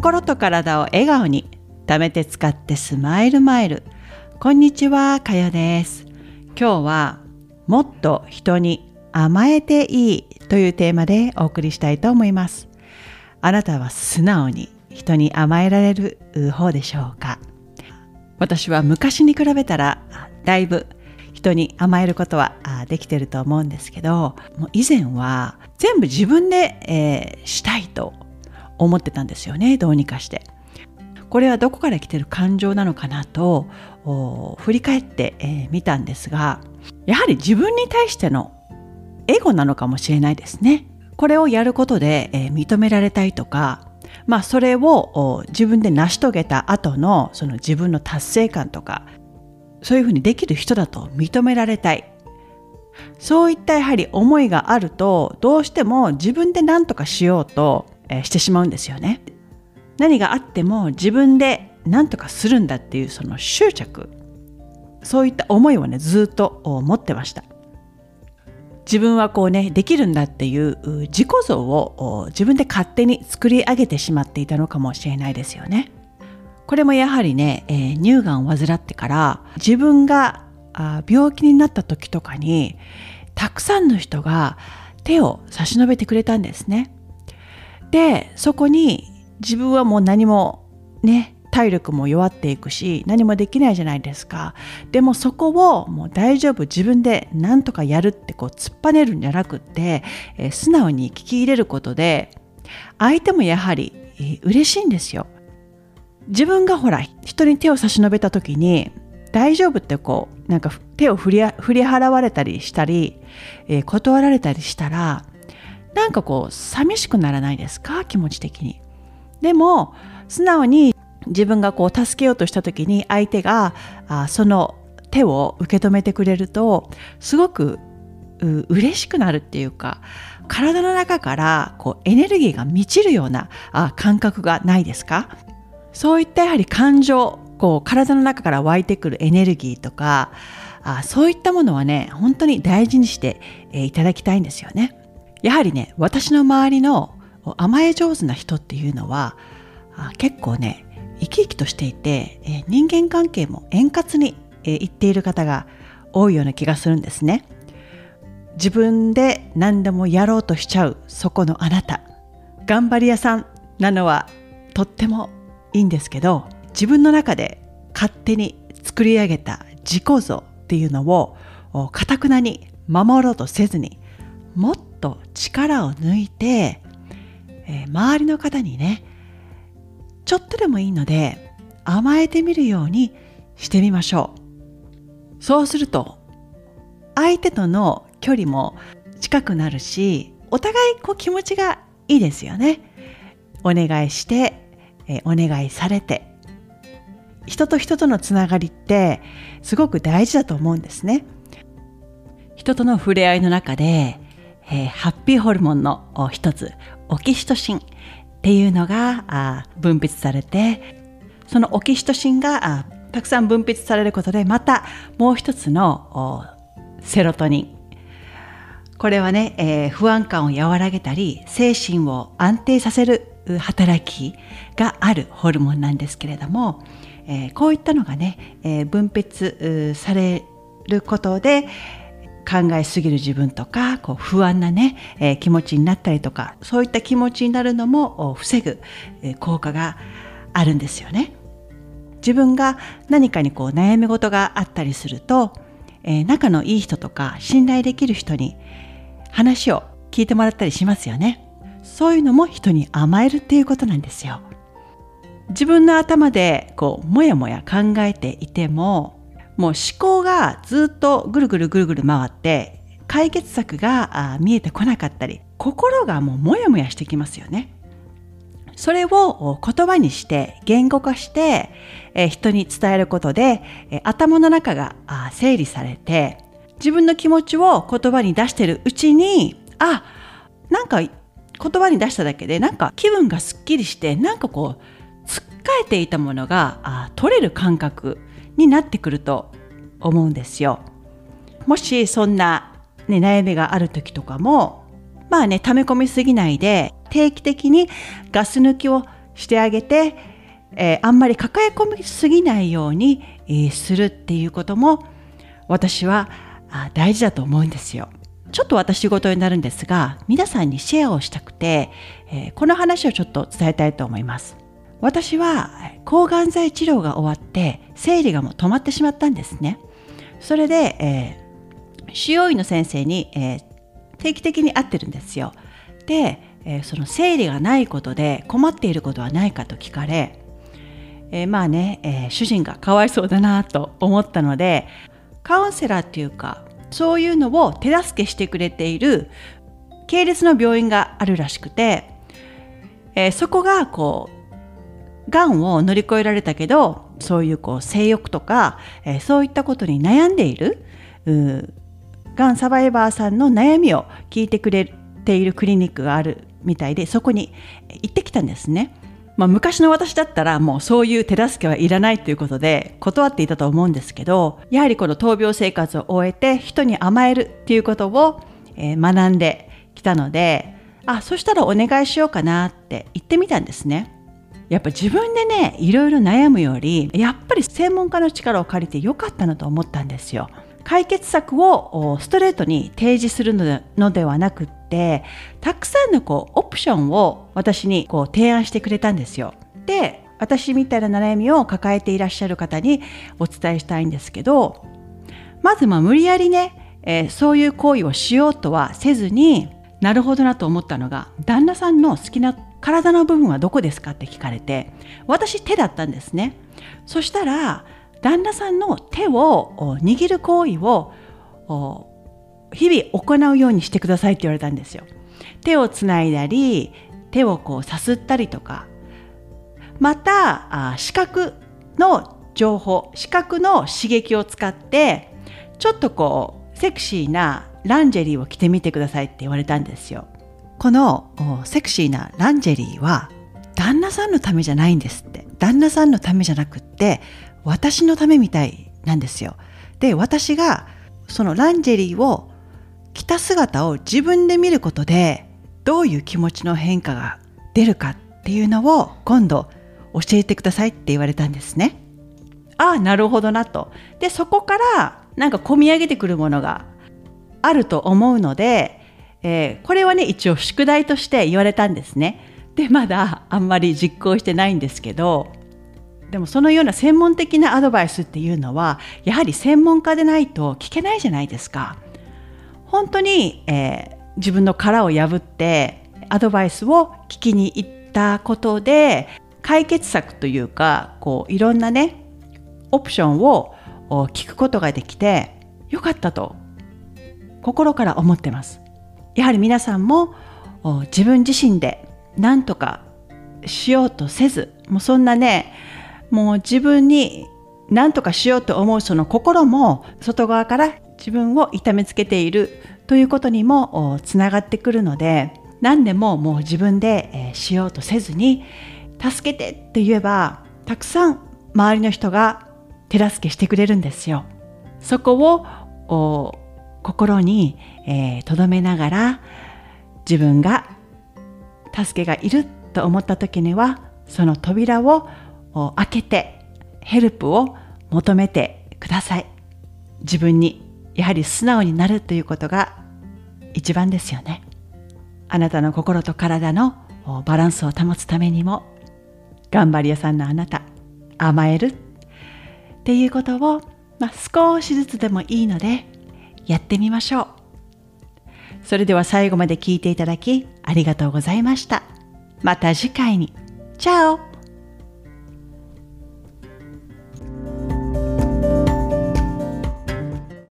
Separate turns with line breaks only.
心と体を笑顔に貯めて使ってスマイルマイル。こんにちはかよです。今日はもっと人に甘えていいというテーマでお送りしたいと思います。あなたは素直に人に甘えられる方でしょうか？私は昔に比べたらだいぶ人に甘えることはできてると思うんですけどもう以前は全部自分で、えー、したいと思ってたんですよねどうにかして。これはどこから来てる感情なのかなと振り返ってみ、えー、たんですがやはり自分に対してのエゴなのかもしれないですね。これをやることで、えー、認められたいとかまあそれを自分で成し遂げた後のその自分の達成感とかそういうふうにできる人だと認められたい。そういったやはり思いがあるとどうしても自分で何とかしようとえしてしまうんですよね。何があっても自分で何とかするんだっていうその執着そういった思いをねずっと持ってました。自分はこうねできるんだっていう自己像を自分で勝手に作り上げてしまっていたのかもしれないですよね。これもやはりね、えー、乳がんを患ってから自分があ病気になった時とかにたくさんの人が手を差し伸べてくれたんですね。でそこに自分はもう何もね体力も弱っていくし何もできないじゃないですか。でもそこをもう大丈夫自分で何とかやるってこう突っぱねるんじゃなくって、えー、素直に聞き入れることで相手もやはり、えー、嬉しいんですよ。自分がほら人に手を差し伸べた時に大丈夫ってこうなんか手を振り振り払われたりしたり、えー、断られたりしたらなんかこう寂しくならないですか？気持ち的に。でも素直に自分がこう助けようとした時に相手があその手を受け止めてくれるとすごくう嬉しくなるっていうか体の中からこうエネルギーが満ちるようなあ感覚がないですか？そういったやはり感情こう体の中から湧いてくるエネルギーとかあそういったものはね本当に大事にして、いただきたいんですよね。やはりね私の周りの甘え上手な人っていうのは結構ね生き生きとしていて、人間関係も円滑に、えいっている方が多いような気がするんですね。自分で何でもやろうとしちゃうそこのあなた頑張り屋さんなのはとってもいいんですけど自分の中で勝手に作り上げた自己像っていうのをかたくなに守ろうとせずにもっと力を抜いて、えー、周りの方にねちょっとでもいいので甘えてみるようにしてみましょう。そうすると相手との距離も近くなるしお互いこう気持ちがいいですよね。お願いして、えー、お願いされて人と人とのつながりってすごく大事だと思うんですね。人との触れ合いの中でえー、ハッピーホルモンの一つオキシトシンっていうのが分泌されてそのオキシトシンがたくさん分泌されることでまたもう一つのセロトニン。これはね、えー、不安感を和らげたり精神を安定させる働きがあるホルモンなんですけれども、えー、こういったのがね、えー、分泌されることで、考えすぎる自分とかこう不安なね、えー、気持ちになったりとかそういった気持ちになるのも防ぐ、えー、効果があるんですよね。自分が何かにこう悩み事があったりすると、えー、仲のいい人とか信頼できる人に話を聞いてもらったりしますよね。そういうのも人に甘えるっていうことなんですよ。自分の頭でこうもやもや考えていてももう思考がずっとぐるぐるぐるぐる回って解決策が見えてこなかったり心がもうモヤモヤしてきますよね。それを言葉にして言語化して、え人に伝えることで、え頭の中が整理されて自分の気持ちを言葉に出してるうちにあなんか言葉に出しただけでなんか気分がすっきりしてなんかこうつっかえていたものが取れる感覚になってくると思うんですよ。もしそんな、ね、悩みがある時とかもまあね溜め込みすぎないで定期的にガス抜きをしてあげて、えー、あんまり抱え込みすぎないように、えー、するっていうことも私はあ大事だと思うんですよ。ちょっと私事になるんですが皆さんにシェアをしたくて、えー、この話をちょっと伝えたいと思います。私は抗がん剤治療が終わって生理がもう止まってしまったんですね。それで、えー、腫瘍医の先生に、えー、定期的に会ってるんですよ。で、えー、その生理がないことで困っていることはないかと聞かれ、えー、まあね、えー、主人がかわいそうだなと思ったのでカウンセラーっていうかそういうのを手助けしてくれている系列の病院があるらしくて、えー、そこがこうがんを乗り越えられたけどそういうこう性欲とか、えー、そういったことに悩んでいるがんサバイバーさんの悩みを聞いてくれているクリニックがあるみたいでそこに行ってきたんですね。まあ、昔の私だったらもうそういう手助けはいらないということで断っていたと思うんですけどやはりこの闘病生活を終えて人に甘えるっていうことを、え学んできたのであそしたらお願いしようかなって言ってみたんですね。やっぱ自分でねいろいろ悩むよりやっぱり専門家の力を借りてよかったなと思ったんですよ。解決策をストレートに提示するのではなくってたくさんのこうオプションを私にこう提案してくれたんですよ。で私みたいな悩みを抱えていらっしゃる方にお伝えしたいんですけどまずまあ無理やりね、えー、そういう行為をしようとはせずになるほどなと思ったのが旦那さんの好きな体の部分はどこですかって聞かれて私手だったんですねそしたら旦那さんの手を握る行為を日々行うようにしてくださいって言われたんですよ。手をつないだり手をこうさすったりとかまた視覚の情報視覚の刺激を使ってちょっとこうセクシーなランジェリーを着てみてくださいって言われたんですよ。このセクシーなランジェリーは旦那さんのためじゃないんですって旦那さんのためじゃなくって私のためみたいなんですよ。で私がそのランジェリーを着た姿を自分で見ることでどういう気持ちの変化が出るかっていうのを今度教えてくださいって言われたんですね。ああなるほどなと。でそこからなんか込み上げてくるものがあると思うので、えー、これはね一応宿題として言われたんですね。でまだあんまり実行してないんですけどでもそのような専門的なアドバイスっていうのはやはり専門家でないと聞けないじゃないですか。本当に、えー、自分の殻を破ってアドバイスを聞きに行ったことで解決策というかこういろんなねオプションを聞くことができてよかったと心から思ってます。やはり皆さんも自分自身で何とかしようとせずもうそんなねもう自分に何とかしようと思うその心も外側から自分を痛めつけているということにもつながってくるので何でももう自分でしようとせずに助けてって言えばたくさん周りの人が手助けしてくれるんですよ。そこを心に留、えー、めながら自分が助けがいると思った時にはその扉を開けてヘルプを求めてください。自分にやはり素直になるということが一番ですよね。あなたの心と体のバランスを保つためにも頑張り屋さんのあなた甘えるっていうことを、まあ、少しずつでもいいのでやってみましょう。それでは最後まで聞いていただきありがとうございました。また次回に。チャオ。